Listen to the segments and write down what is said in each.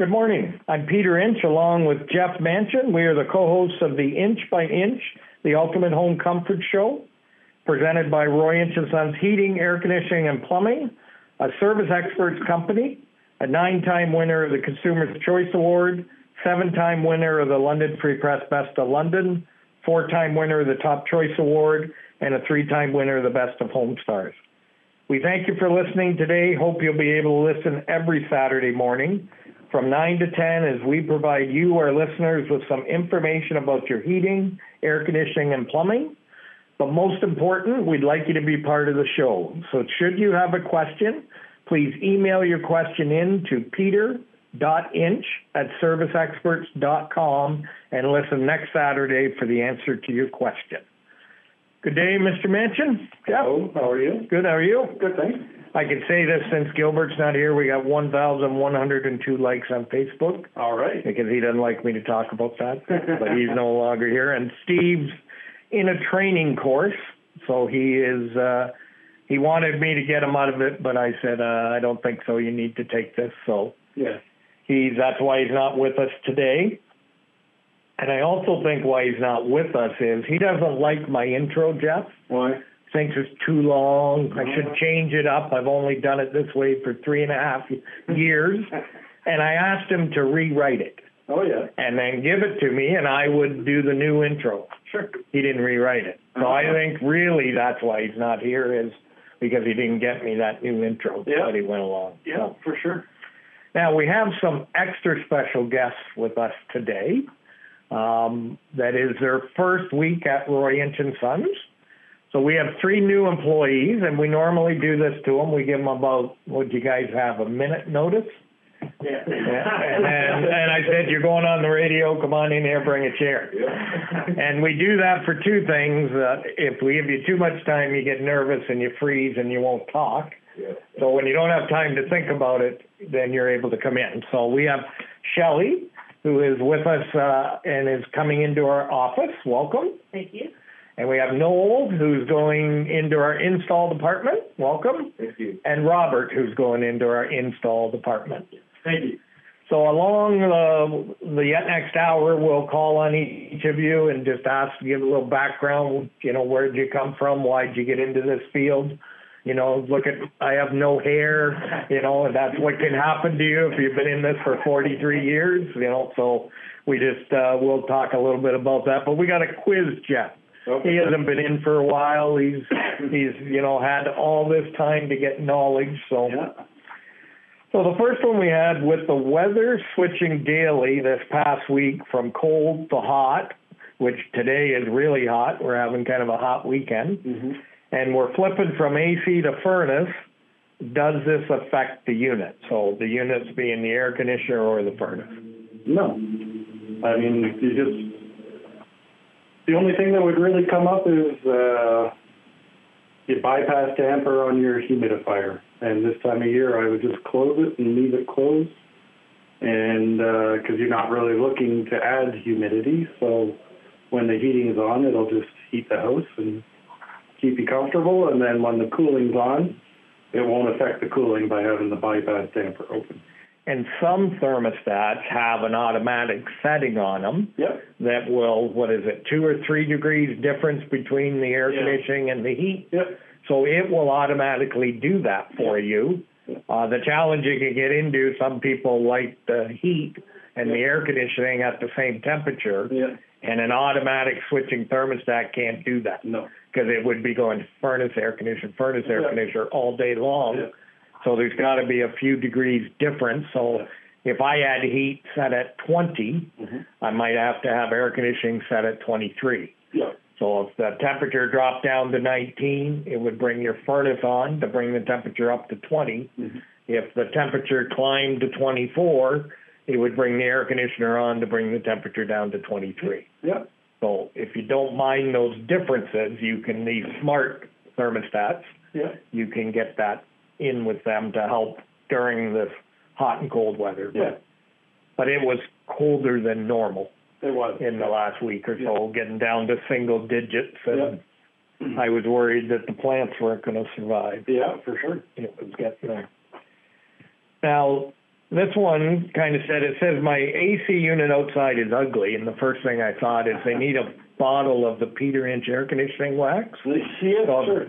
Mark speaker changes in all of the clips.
Speaker 1: Good morning. I'm Peter Inch along with Jeff Manchin. We are the co-hosts of the Inch by Inch, the Ultimate Home Comfort Show, presented by Roy Inch and Sons Heating, Air Conditioning and Plumbing, a service experts company, a nine-time winner of the Consumer's Choice Award, seven-time winner of the London Free Press Best of London, four-time winner of the Top Choice Award, and a three-time winner of the Best of Home Stars. We thank you for listening today. Hope you'll be able to listen every Saturday morning from 9 to 10 as we provide you, our listeners, with some information about your heating, air conditioning, and plumbing. But most important, we'd like you to be part of the show. So should you have a question, please email your question in to peter.inch at serviceexperts.com and listen next Saturday for the answer to your question. Good day, Mr. Manchin. Jeff?
Speaker 2: Hello, how are you?
Speaker 1: Good, how are you?
Speaker 2: Good, thanks.
Speaker 1: I can say this since Gilbert's not here, we got 1,102 likes on Facebook
Speaker 2: All right.
Speaker 1: because he doesn't like me to talk about that, but he's no longer here. And Steve's in a training course, so he is. Uh, he wanted me to get him out of it, but I said uh, I don't think so. You need to take this. So
Speaker 2: Yeah.
Speaker 1: he's that's why he's not with us today. And I also think why he's not with us is he doesn't like my intro, Jeff.
Speaker 2: Why?
Speaker 1: Thinks it's too long. I should change it up. I've only done it this way for three and a half years. And I asked him to rewrite it
Speaker 2: Oh, yeah.
Speaker 1: and then give it to me, and I would do the new intro.
Speaker 2: Sure.
Speaker 1: He didn't rewrite it. So I
Speaker 2: Uh-huh.
Speaker 1: think really that's why he's not here is because he didn't get me that new intro
Speaker 2: Yeah.
Speaker 1: that he went along.
Speaker 2: Yeah,
Speaker 1: So,
Speaker 2: for sure.
Speaker 1: now we have some extra special guests with us today. Um, that is their first week at Roy Inch and Sons. So we have three new employees, and we normally do this to them. We give them about, what do you guys have, a minute notice?
Speaker 2: Yeah.
Speaker 1: And, and, and I said, you're going on the radio, come on in here, bring a chair. Yeah. And we do that for two things. Uh, if we give you too much time, you get nervous and you freeze and you won't talk.
Speaker 2: Yeah.
Speaker 1: So when you don't have time to think about it, then you're able to come in. So we have Shelly, who is with us uh, and is coming into our office. Welcome.
Speaker 3: Thank you.
Speaker 1: And we have Noel, who's going into our install department. Welcome.
Speaker 2: Thank you.
Speaker 1: And Robert, who's going into our install department.
Speaker 2: Thank you.
Speaker 1: So along the, the next hour, we'll call on each of you and just ask, give a little background, you know, where'd you come from? Why'd you get into this field? You know, look at, I have no hair, you know, and that's what can happen to you if you've been in this for 43 years, you know, so we just, uh, we'll talk a little bit about that, but we got a quiz, Jeff. He hasn't been in for a while. He's, he's, you know, had all this time to get knowledge, so.
Speaker 2: Yeah.
Speaker 1: So the first one we had with the weather switching daily this past week from cold to hot, which today is really hot. We're having kind of a hot weekend.
Speaker 2: Mm-hmm.
Speaker 1: And we're flipping from AC to furnace. Does this affect the unit? So the units being the air conditioner or the furnace?
Speaker 2: No. I mean, you just, the only thing that would really come up is, uh, you bypass damper on your humidifier. And this time of year, I would just close it and leave it closed. And, uh 'cause you're not really looking to add humidity, so when the heating is on, it'll just heat the house and keep you comfortable. And then when the cooling's on, it won't affect the cooling by having the bypass damper open.
Speaker 1: And some thermostats have an automatic setting on them
Speaker 2: Yep.
Speaker 1: that will, what is it, two or three degrees difference between the air
Speaker 2: Yeah.
Speaker 1: conditioning and the heat?
Speaker 2: Yep.
Speaker 1: So it will automatically do that for you. Uh, the challenge you can get into, some people like the heat and the air conditioning at the same temperature, and an automatic switching thermostat can't do that
Speaker 2: No.
Speaker 1: because it would be going furnace air conditioner, furnace air conditioner all day long. So there's got to be a few degrees difference. So if I had heat set at 20,
Speaker 2: Mhm.
Speaker 1: I might have to have air conditioning set at 23.
Speaker 2: Yeah.
Speaker 1: So if the temperature dropped down to 19, it would bring your furnace on to bring the temperature up to 20.
Speaker 2: Mhm.
Speaker 1: If the temperature climbed to 24, it would bring the air conditioner on to bring the temperature down to 23.
Speaker 2: Yeah.
Speaker 1: So if you don't mind those differences, you can, these smart thermostats,
Speaker 2: Yeah.
Speaker 1: you can get that in with them to help during this hot and cold weather.
Speaker 2: Yeah.
Speaker 1: But it was colder than normal
Speaker 2: It was.
Speaker 1: in the last week or so, getting down to single digits, and
Speaker 2: Yeah.
Speaker 1: I was worried that the plants weren't going to survive.
Speaker 2: Yeah, for sure.
Speaker 1: It was getting there. Now, this one kind of said it says my AC unit outside is ugly, and the first thing I thought is they need a bottle of the Peter Inch air conditioning wax.
Speaker 2: Yeah,
Speaker 1: Oh,
Speaker 2: sure.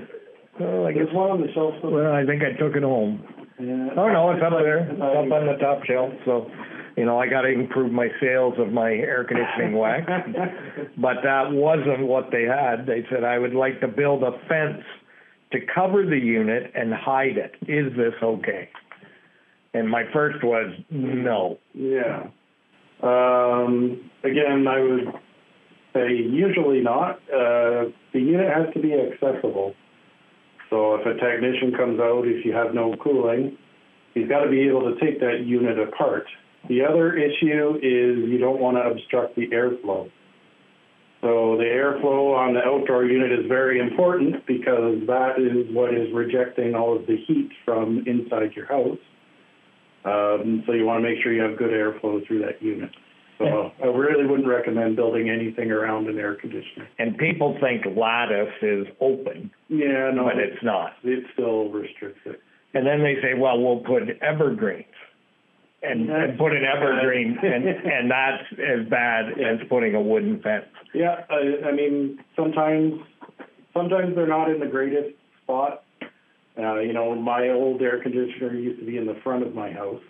Speaker 1: Well, I guess.
Speaker 2: There's one on the shelf. somewhere.
Speaker 1: Well, I think I took it home. Oh no, it's up there, it's up on the top shelf. So, you know, I got to improve my sales of my air conditioning wax. But that wasn't what they had. They said I would like to build a fence to cover the unit and hide it. Is this okay? And my first was no.
Speaker 2: Yeah. Um, again, I would say usually not. Uh, the unit has to be accessible. So if a technician comes out, if you have no cooling, he's got to be able to take that unit apart. The other issue is you don't want to obstruct the airflow. So the airflow on the outdoor unit is very important because that is what is rejecting all of the heat from inside your house. Um, so you want to make sure you have good airflow through that unit. So I really wouldn't recommend building anything around an air conditioner.
Speaker 1: And people think lattice is open,
Speaker 2: Yeah, no,
Speaker 1: but it's not.
Speaker 2: it still restricts it.
Speaker 1: And then they say, well, we'll put evergreens. And, and put an evergreen, and, and that's as bad as putting a wooden fence.
Speaker 2: Yeah, I, I mean, sometimes, sometimes they're not in the greatest spot. Uh, you know, my old air conditioner used to be in the front of my house.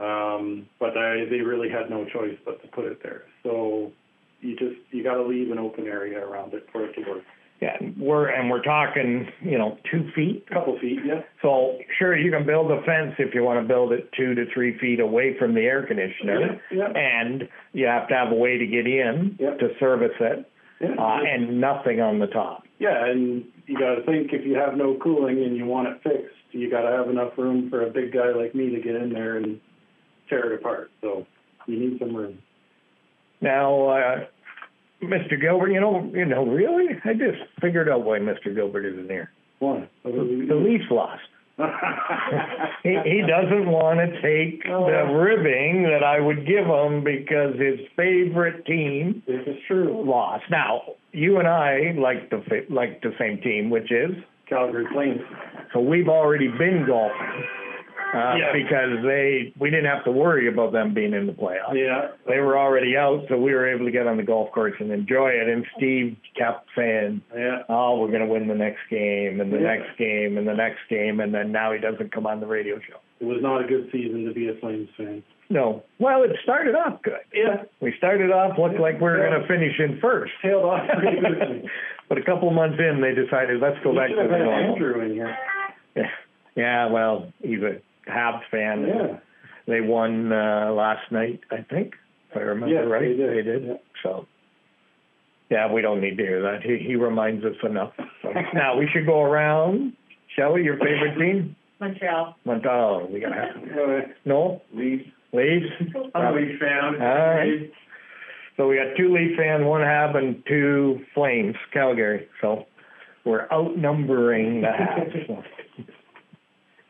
Speaker 2: Um, but I, they really had no choice but to put it there. So you just, you gotta leave an open area around it for it to work.
Speaker 1: Yeah, and we're, and we're talking, you know, two feet.
Speaker 2: Couple feet, yeah.
Speaker 1: So sure, you can build a fence if you want to build it two to three feet away from the air conditioner.
Speaker 2: Yeah, yeah.
Speaker 1: And you have to have a way to get in
Speaker 2: Yeah.
Speaker 1: to service it,
Speaker 2: Yeah.
Speaker 1: uh, and nothing on the top.
Speaker 2: Yeah, and you got to think if you have no cooling and you want it fixed, you got to have enough room for a big guy like me to get in there and tear it apart. So you need some room.
Speaker 1: Now, uh, Mr. Gilbert, you know, you know, really, I just figured out why Mr. Gilbert isn't here.
Speaker 2: One.
Speaker 1: The Leafs lost. He, he doesn't want to take the ribbing that I would give him because his favorite team
Speaker 2: this is true.
Speaker 1: lost. Now, you and I like the like the same team, which is
Speaker 2: Calgary Flames.
Speaker 1: so we've already been golfing uh,
Speaker 2: Yeah.
Speaker 1: because they we didn't have to worry about them being in the playoffs.
Speaker 2: Yeah.
Speaker 1: They were already out, so we were able to get on the golf course and enjoy it. And Steve kept saying,
Speaker 2: Yeah.
Speaker 1: "Oh, we're going to win the next game, and the
Speaker 2: Yeah.
Speaker 1: next game, and the next game," and then now he doesn't come on the radio show.
Speaker 2: It was not a good season to be a Flames fan.
Speaker 1: No, well, it started off good.
Speaker 2: Yeah.
Speaker 1: We started off looked like we were going to finish in first.
Speaker 2: Tailed off pretty quickly.
Speaker 1: But a couple months in, they decided let's go
Speaker 2: We
Speaker 1: back to the normal.
Speaker 2: Andrew in here.
Speaker 1: Yeah, yeah. Well, he's a Habs fan.
Speaker 2: Yeah.
Speaker 1: They won uh, last night, I think, if I remember
Speaker 2: Yes,
Speaker 1: right.
Speaker 2: they did. Yeah.
Speaker 1: So, yeah, we don't need to hear that. He, he reminds us enough. So, now we should go around. Shall we? Your favorite team?
Speaker 3: Montreal.
Speaker 1: Montreal. We gotta have no
Speaker 2: Leafs.
Speaker 1: Leafs.
Speaker 2: I'm a Leafs fan.
Speaker 1: All right. So we got two Leaf fans, one Hab, and two Flames, Calgary. So we're outnumbering the Habs.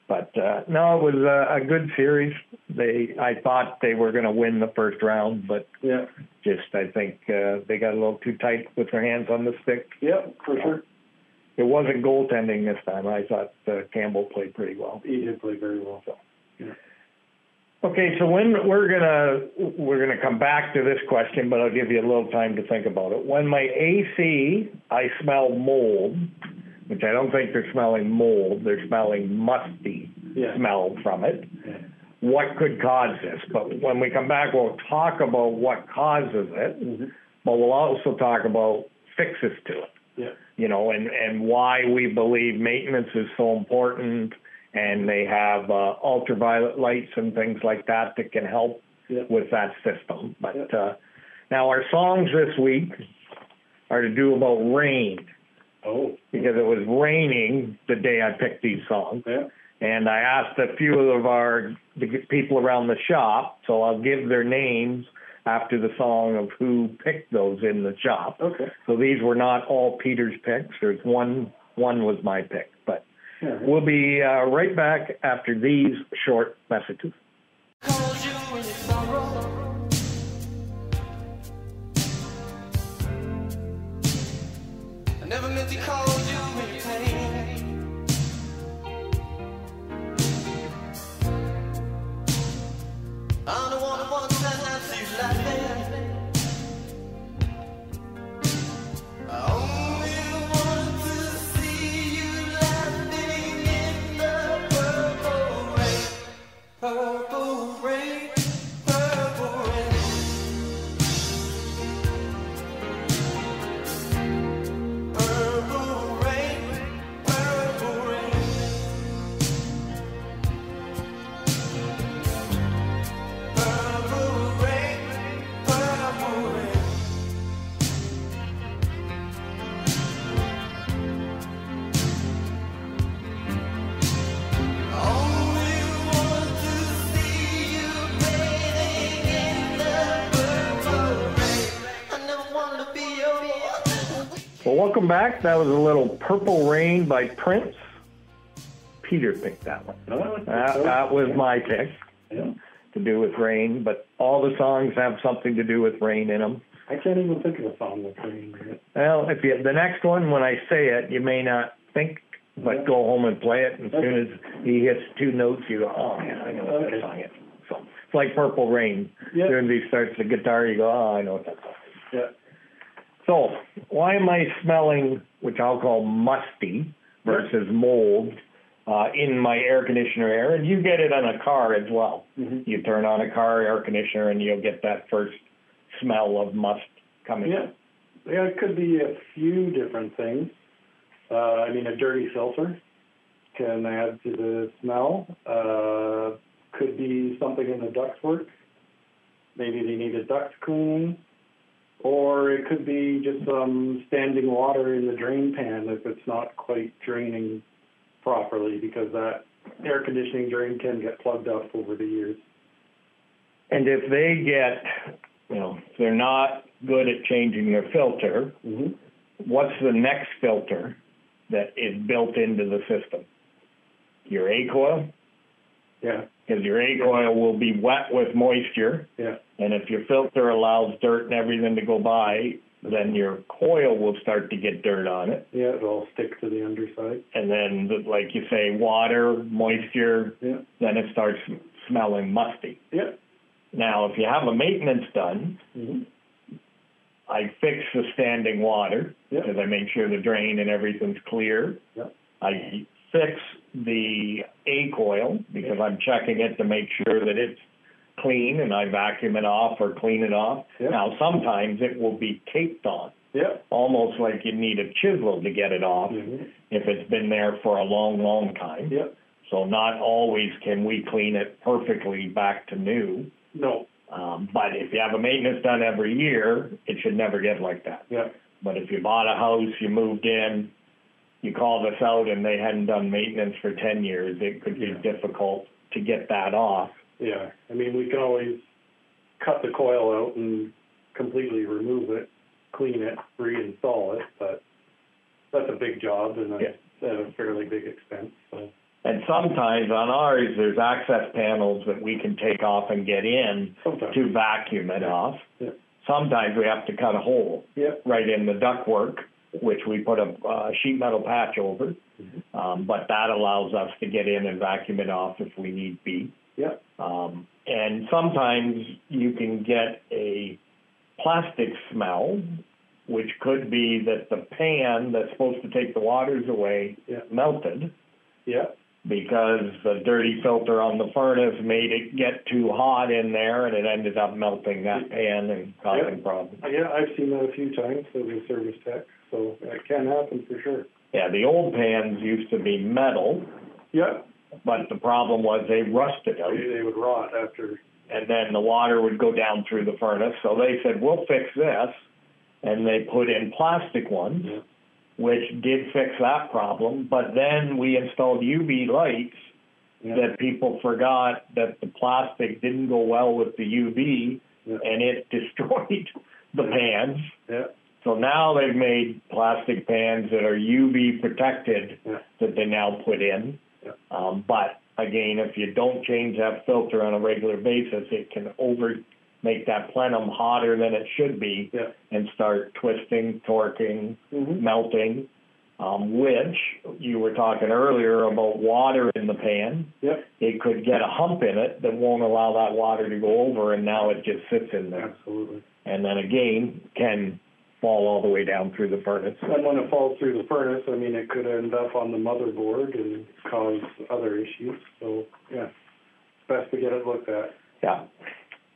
Speaker 1: But uh, no, it was a, a good series. They, I thought they were going to win the first round, but
Speaker 2: Yeah.
Speaker 1: just I think uh, they got a little too tight with their hands on the stick.
Speaker 2: Yeah, for sure.
Speaker 1: It wasn't goaltending this time. I thought uh, Campbell played pretty well.
Speaker 2: He did play very well.
Speaker 1: so Okay, so when we're gonna we're gonna come back to this question, but I'll give you a little time to think about it. When my AC, I smell mold, which I don't think they're smelling mold, they're smelling musty
Speaker 2: Yeah.
Speaker 1: smell from it.
Speaker 2: Yeah.
Speaker 1: What could cause this? But when we come back, we'll talk about what causes it,
Speaker 2: Mm-hmm.
Speaker 1: but we'll also talk about fixes to it
Speaker 2: Yeah.
Speaker 1: you know, and, and why we believe maintenance is so important. And they have uh, ultraviolet lights and things like that that can help
Speaker 2: Yeah.
Speaker 1: with that system. But uh, now our songs this week are to do about rain
Speaker 2: Oh.
Speaker 1: because it was raining the day I picked these songs.
Speaker 2: Yeah.
Speaker 1: And I asked a few of our the people around the shop, so I'll give their names after the song of who picked those in the shop.
Speaker 2: Okay.
Speaker 1: So these were not all Peter's picks. There's one one was my pick. But
Speaker 2: Yeah.
Speaker 1: we'll be uh, right back after these short messages. Welcome back. That was a little Purple Rain by Prince. Peter picked that one.
Speaker 2: Oh, it's-
Speaker 1: That, that was my pick
Speaker 2: Yeah.
Speaker 1: to do with rain, but all the songs have something to do with rain in them.
Speaker 2: I can't even think of a song with rain in it.
Speaker 1: Well, if you the next one when I say it, you may not think, but
Speaker 2: Yeah.
Speaker 1: go home and play it. And as soon as he hits two notes, you go, oh yeah, I know what
Speaker 2: Okay.
Speaker 1: that song is. So it's like Purple Rain.
Speaker 2: Yeah.
Speaker 1: As soon as he starts the guitar, you go, oh, I know what that song is.
Speaker 2: Yeah.
Speaker 1: So why am I smelling, which I'll call musty versus mold, uh, in my air conditioner air? And you get it on a car as well.
Speaker 2: Mhm.
Speaker 1: You turn on a car air conditioner and you'll get that first smell of must coming.
Speaker 2: Yeah. Yeah, it could be a few different things. Uh, I mean, a dirty filter can add to the smell. Uh, could be something in the ductwork. Maybe they need a duct cleaning. Or it could be just some standing water in the drain pan if it's not quite draining properly because that air conditioning drain can get plugged up over the years.
Speaker 1: And if they get, you know, if they're not good at changing their filter,
Speaker 2: Mm-hmm.
Speaker 1: what's the next filter that is built into the system? Your A coil,
Speaker 2: Yeah,
Speaker 1: because your A coil will be wet with moisture,
Speaker 2: yeah,
Speaker 1: and if your filter allows dirt and everything to go by, then your coil will start to get dirt on it.
Speaker 2: yeah, it'll stick to the underside.
Speaker 1: And then, the- like you say, water, moisture,
Speaker 2: Yeah,
Speaker 1: then it starts smelling musty.
Speaker 2: yeah.
Speaker 1: Now, if you have a maintenance done,
Speaker 2: Mm-hmm.
Speaker 1: I fix the standing water
Speaker 2: Yeah.
Speaker 1: because I make sure the drain and everything's clear.
Speaker 2: Yeah.
Speaker 1: I fix the A coil because I'm checking it to make sure that it's clean and I vacuum it off or clean it off.
Speaker 2: Yeah.
Speaker 1: Now, sometimes it will be taped on,
Speaker 2: Yeah.
Speaker 1: almost like you need a chisel to get it off
Speaker 2: Mhm.
Speaker 1: if it's been there for a long, long time.
Speaker 2: Yeah.
Speaker 1: So not always can we clean it perfectly back to new.
Speaker 2: No.
Speaker 1: Um, but if you have a maintenance done every year, it should never get like that.
Speaker 2: Yeah.
Speaker 1: But if you bought a house, you moved in, you called us out and they hadn't done maintenance for ten years, it could be
Speaker 2: Yeah.
Speaker 1: difficult to get that off.
Speaker 2: Yeah. I mean, we can always cut the coil out and completely remove it, clean it, reinstall it, but that's a big job and
Speaker 1: Yeah.
Speaker 2: a, fairly big expense. So.
Speaker 1: And sometimes on ours, there's access panels that we can take off and get in
Speaker 2: Sometimes.
Speaker 1: to vacuum it off.
Speaker 2: Yeah.
Speaker 1: Sometimes we have to cut a hole
Speaker 2: Yeah.
Speaker 1: right in the ductwork, which we put a uh, sheet metal patch over.
Speaker 2: Mhm.
Speaker 1: Um, but that allows us to get in and vacuum it off if we need be.
Speaker 2: Yeah.
Speaker 1: Um, and sometimes you can get a plastic smell, which could be that the pan that's supposed to take the waters away
Speaker 2: Yeah.
Speaker 1: melted
Speaker 2: Yeah.
Speaker 1: because the dirty filter on the furnace made it get too hot in there and it ended up melting that pan and causing problems.
Speaker 2: Yeah. I've seen that a few times as a service tech, so it can happen for sure.
Speaker 1: Yeah, the old pans used to be metal,
Speaker 2: Yeah.
Speaker 1: but the problem was they rusted out.
Speaker 2: They, they would rot after.
Speaker 1: and then the water would go down through the furnace. So they said, "We'll fix this," and they put in plastic ones,
Speaker 2: Yeah.
Speaker 1: which did fix that problem. But then we installed UV lights
Speaker 2: Yeah.
Speaker 1: that people forgot that the plastic didn't go well with the UV,
Speaker 2: Yeah.
Speaker 1: and it destroyed the pans.
Speaker 2: Yeah.
Speaker 1: So now they've made plastic pans that are UV protected
Speaker 2: Yeah.
Speaker 1: that they now put in.
Speaker 2: Yeah.
Speaker 1: Um, but again, if you don't change that filter on a regular basis, it can over make that plenum hotter than it should be
Speaker 2: Yeah.
Speaker 1: and start twisting, torquing,
Speaker 2: Mhm.
Speaker 1: melting. um, which you were talking earlier about water in the pan.
Speaker 2: Yep,
Speaker 1: It could get a hump in it that won't allow that water to go over, and now it just sits in there.
Speaker 2: absolutely.
Speaker 1: And then again, can fall all the way down through the furnace.
Speaker 2: And when it falls through the furnace, I mean, it could end up on the motherboard and cause other issues, so, yeah. It's best to get it looked at.
Speaker 1: Yeah.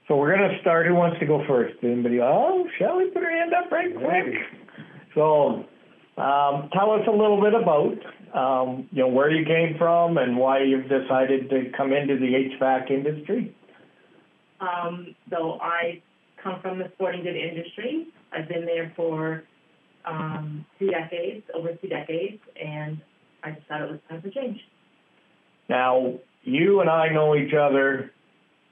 Speaker 1: So we're gonna start. Who wants to go first? Anybody? Oh, Shelley put her hand up right quick. So, um, tell us a little bit about, um, you know, where you came from and why you've decided to come into the HVAC industry.
Speaker 4: Um, so I come from the sporting good industry. I've been there for, um, two decades, over two decades, and I just thought it was time for change.
Speaker 1: Now, you and I know each other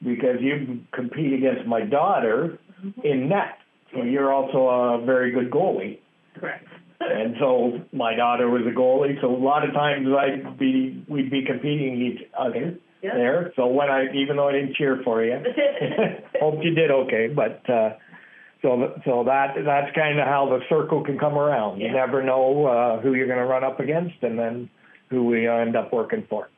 Speaker 1: because you compete against my daughter in net. So you're also a very good goalie.
Speaker 4: Correct.
Speaker 1: And so my daughter was a goalie, so a lot of times I'd be, we'd be competing each other
Speaker 4: Yeah.
Speaker 1: there. So when I, even though I didn't cheer for you, hope you did okay, but, uh, so, so that, that's kind of how the circle can come around. You never know, uh, who you're gonna run up against and then who we end up working for.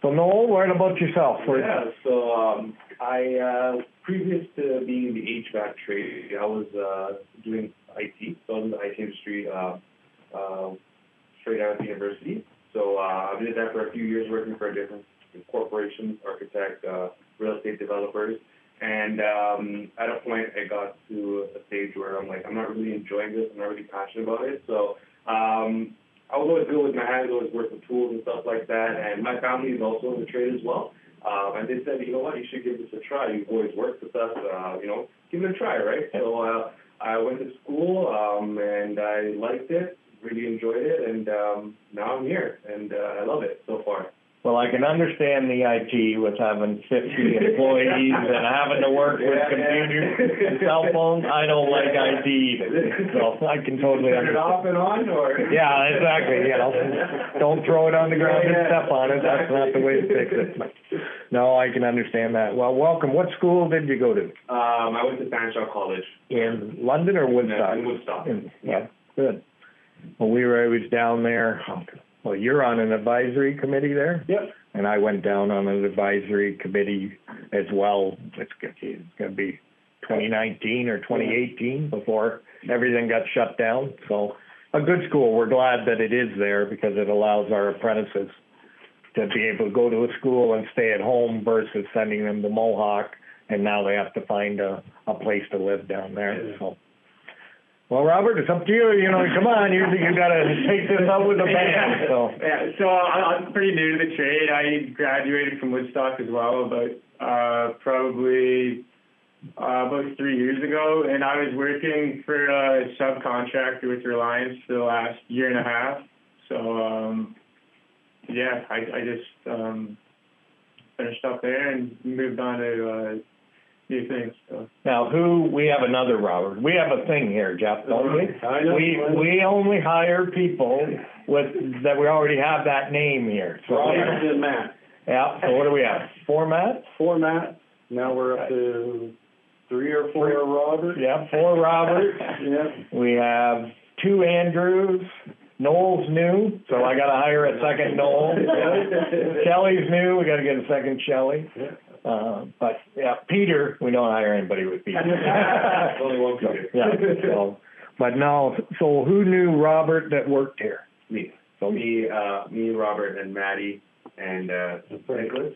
Speaker 1: So Noel, what about yourself?
Speaker 5: Yeah, so um, I uh, previous to being in the HVAC trade, I was uh, doing IT. So I was in the IT industry uh, uh, straight out of the university. So uh, I did that for a few years, working for different corporations, architect, uh, real estate developers. And um, at a point, I got to a stage where I'm like, I'm not really enjoying this. I'm not really passionate about it. So um, I was always good with my hands, always work with tools and stuff like that. And my family is also in the trade as well. Um, and they said, you know what, you should give this a try. You've always worked with us, uh, you know, give it a try, right? So uh, I went to school um, and I liked it, really enjoyed it, and um, now I'm here and uh, I love it so far.
Speaker 1: Well, I can understand the IT with having fifty employees and having to work with
Speaker 5: Yeah,
Speaker 1: computers,
Speaker 5: yeah.
Speaker 1: and cell phones. I don't like IT either, so I can totally
Speaker 5: Turn it off
Speaker 1: understand.
Speaker 5: and on, or
Speaker 1: Yeah, exactly, you know, don't throw it on the ground and step on it, that's not the way to fix it. But, No, I can understand that. Well, welcome. What school did you go to?
Speaker 5: Um, I went to Fanshawe College.
Speaker 1: In London or Woodstock?
Speaker 5: In Woodstock.
Speaker 1: In- Yeah, good. Well, we were, I was down there, well, you're on an advisory committee there?
Speaker 2: Yep.
Speaker 1: And I went down on an advisory committee as well. It's it's gonna be twenty nineteen or twenty eighteen before everything got shut down. So a good school. We're glad that it is there because it allows our apprentices to be able to go to a school and stay at home versus sending them to Mohawk. And now they have to find a, a place to live down there, so. Well, Robert, it's up to you. You know, come on, you, you gotta take this out with a bang, so.
Speaker 6: Yeah, so I- I'm pretty new to the trade. I graduated from Woodstock as well, about uh, probably uh, about three years ago, and I was working for a subcontractor with Reliance for the last year and a half. So um, yeah, I, I just um, finished up there and moved on to new things. So.
Speaker 1: Now, who, we have another Robert. We have a thing here, Jeff, don't we?
Speaker 2: I know.
Speaker 1: We, we only hire people with, that we already have that name here. So,
Speaker 2: Robert and Matt.
Speaker 1: yeah, so what do we have? Four Matt?
Speaker 2: Four Matt, now we're up to three or four Robert.
Speaker 1: Yeah, four Roberts.
Speaker 2: Yeah.
Speaker 1: We have two Andrews. Noel's new, so I gotta hire a second Noel. Shelley's new, we gotta get a second Shelley. Uh, but, yeah, Peter, we don't hire anybody with Peter.
Speaker 5: Only one Peter.
Speaker 1: Yeah, so, but no, so who knew Robert that worked here?
Speaker 5: Me. So me, uh, me, Robert, and Maddie, and uh, Nicholas.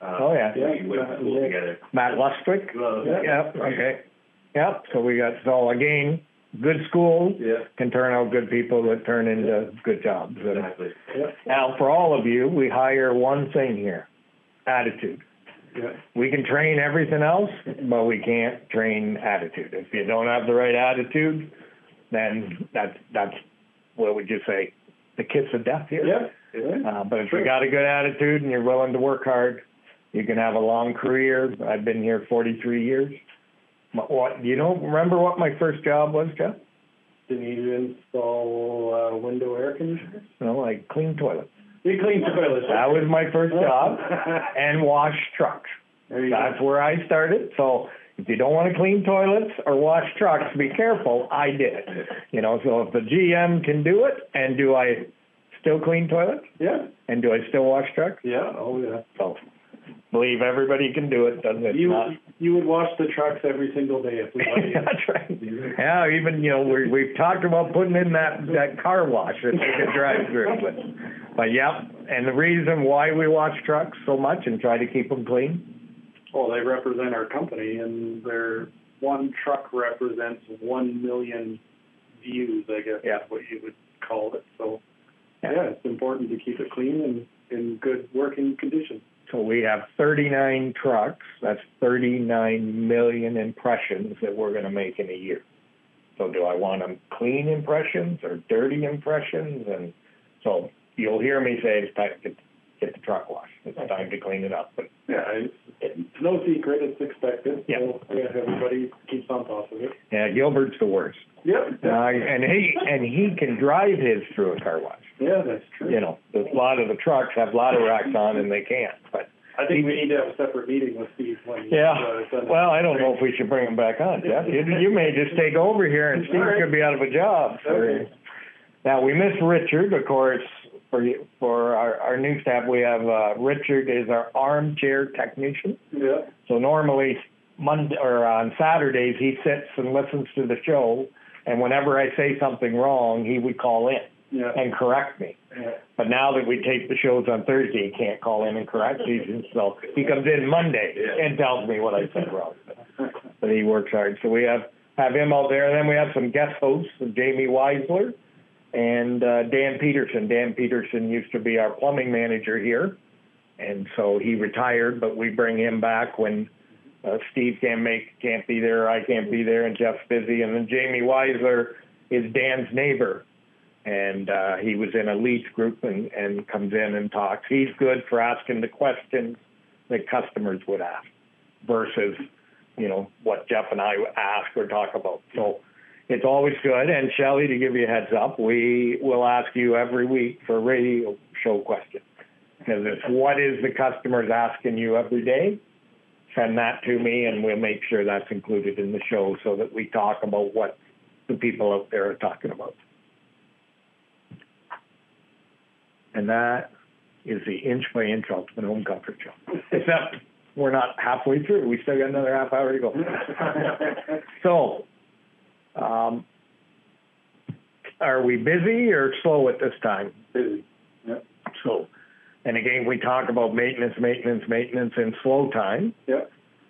Speaker 5: Uh,
Speaker 1: Oh, yeah.
Speaker 5: We went to school together.
Speaker 1: Matt Lustwick?
Speaker 5: Well,
Speaker 1: Yep, okay. Yep, so we got, so again, good school
Speaker 5: Yeah,
Speaker 1: can turn out good people that turn into good jobs. And
Speaker 5: exactly.
Speaker 1: Now, for all of you, we hire one thing here, attitude.
Speaker 2: Yeah.
Speaker 1: We can train everything else, but we can't train attitude. If you don't have the right attitude, then that's, that's, what would you say, the kiss of death here?
Speaker 2: Yep.
Speaker 1: Uh, but if you got a good attitude and you're willing to work hard, you can have a long career. I've been here forty-three years. What- What, you don't remember what my first job was, Jeff?
Speaker 2: Didn't you install, uh, window air conditioners?
Speaker 1: No, I cleaned toilets.
Speaker 2: You cleaned toilets.
Speaker 1: That was my first job, and wash trucks.
Speaker 2: There you go.
Speaker 1: That's where I started. So, If you don't want to clean toilets or wash trucks, be careful. I did. You know, so if the GM can do it, and do I still clean toilets?
Speaker 2: Yeah,
Speaker 1: And do I still wash trucks?
Speaker 2: yeah, oh, yeah.
Speaker 1: So, believe everybody can do it, doesn't it?
Speaker 2: You,
Speaker 1: Not-
Speaker 2: you would wash the trucks every single day if we let you.
Speaker 1: That's right. Yeah, even, you know, we, we've talked about putting in that, that car wash that they could drive through, but, but yeah. And the reason why we wash trucks so much and try to keep them clean,
Speaker 2: Well, they represent our company, and their one truck represents one million views, I guess
Speaker 1: Yeah.
Speaker 2: is what you would call it. So,
Speaker 1: Yeah.
Speaker 2: yeah, it's important to keep it clean and in good working condition.
Speaker 1: So we have thirty-nine trucks, that's thirty-nine million impressions that we're gonna make in a year. So do I want them clean impressions or dirty impressions? And so you'll hear me say it's to get, the truck washed. It's time to clean it up, but
Speaker 2: Yeah, it's, it's no secret. It's expected.
Speaker 1: Yeah.
Speaker 2: So, yeah, everybody keeps on top of it.
Speaker 1: Yeah, Gilbert's the worst.
Speaker 2: Yep.
Speaker 1: Uh, and he and he can drive his through a car wash.
Speaker 2: Yeah, that's true.
Speaker 1: You know, a lot of the trucks have ladder racks on and they can't. But
Speaker 2: I think we need to have a separate meeting with Steve when he's
Speaker 1: yeah,
Speaker 2: uh, done.
Speaker 1: well, I don't know if we should bring him back on, Jeff. You, you may just take over here and Steve could be out of a job.
Speaker 2: Okay.
Speaker 1: Now we miss Richard, of course. For you- for our, our new staff, we have uh, Richard is our armchair technician.
Speaker 2: Yeah.
Speaker 1: So normally Monday or on Saturdays he sits and listens to the show, and whenever I say something wrong, he would call in
Speaker 2: Yeah.
Speaker 1: and correct me.
Speaker 2: yeah.
Speaker 1: But now that we tape the shows on Thursday, he can't call in and correct me. So he comes in Monday and tells me what I said wrong. But he works hard. So we have have him out there. And then we have some guest hosts, Jamie Weisler and uh, Dan Peterson. Dan Peterson used to be our plumbing manager here, and so he retired. But we bring him back when uh, Steve can't make can't be there, I can't be there, and Jeff's busy. And then Jamie Weisler is Dan's neighbor and uh, he was in a leads group and, and comes in and talks. He's good for asking the questions that customers would ask versus, you know, what Jeff and I ask or talk about. So it's always good. And Shelley, to give you a heads up, we will ask you every week for a radio show questions. Because it's what is the customers asking you every day? Send that to me and we'll make sure that's included in the show so that we talk about what the people out there are talking about. And that is the inch by inch ultimate home comfort show. Except we're not halfway through. We still got another half hour to go. So, um, are we busy or slow at this time?
Speaker 2: Busy.
Speaker 1: So, and again, we talk about maintenance, maintenance, maintenance, and slow time.
Speaker 2: Yeah.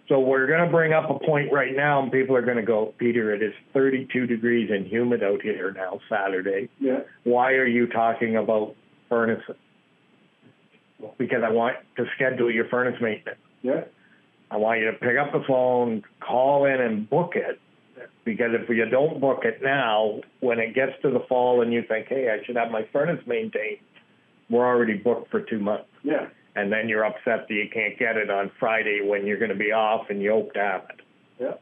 Speaker 1: So we're going to bring up a point right now, and people are going to go, Peter, it is 32 degrees and humid out here now, Saturday.
Speaker 2: Yeah.
Speaker 1: Why are you talking about furnaces? Because I want to schedule your furnace maintenance.
Speaker 2: Yeah.
Speaker 1: I want you to pick up the phone, call in, and book it. Because if you don't book it now, when it gets to the fall and you think, hey, I should have my furnace maintained, we're already booked for two months.
Speaker 2: Yeah.
Speaker 1: And then you're upset that you can't get it on Friday when you're going to be off and you hope to have it.
Speaker 2: Yeah.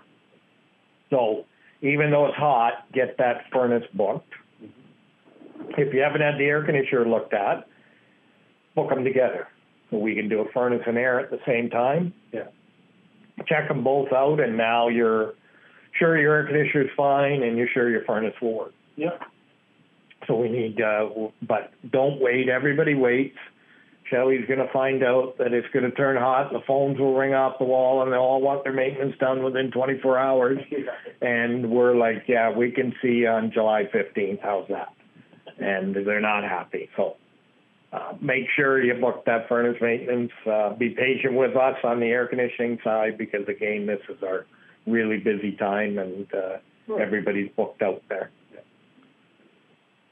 Speaker 1: So even though it's hot, get that furnace booked. Mm-hmm. If you haven't had the air conditioner looked at, book them together. So we can do a furnace and air at the same time.
Speaker 2: Yeah.
Speaker 1: Check them both out, and now you're sure your air conditioner's fine, and you're sure your furnace will work.
Speaker 2: Yeah.
Speaker 1: So we need, uh, but don't wait. Everybody waits. Shelley's going to find out that it's going to turn hot. The phones will ring off the wall, and they all want their maintenance done within 24 hours. And we're like, yeah, we can see on July 15th. How's that? And they're not happy. So uh, make sure you book that furnace maintenance. Uh, be patient with us on the air conditioning side because again, this is our really busy time, and uh, everybody's booked out there.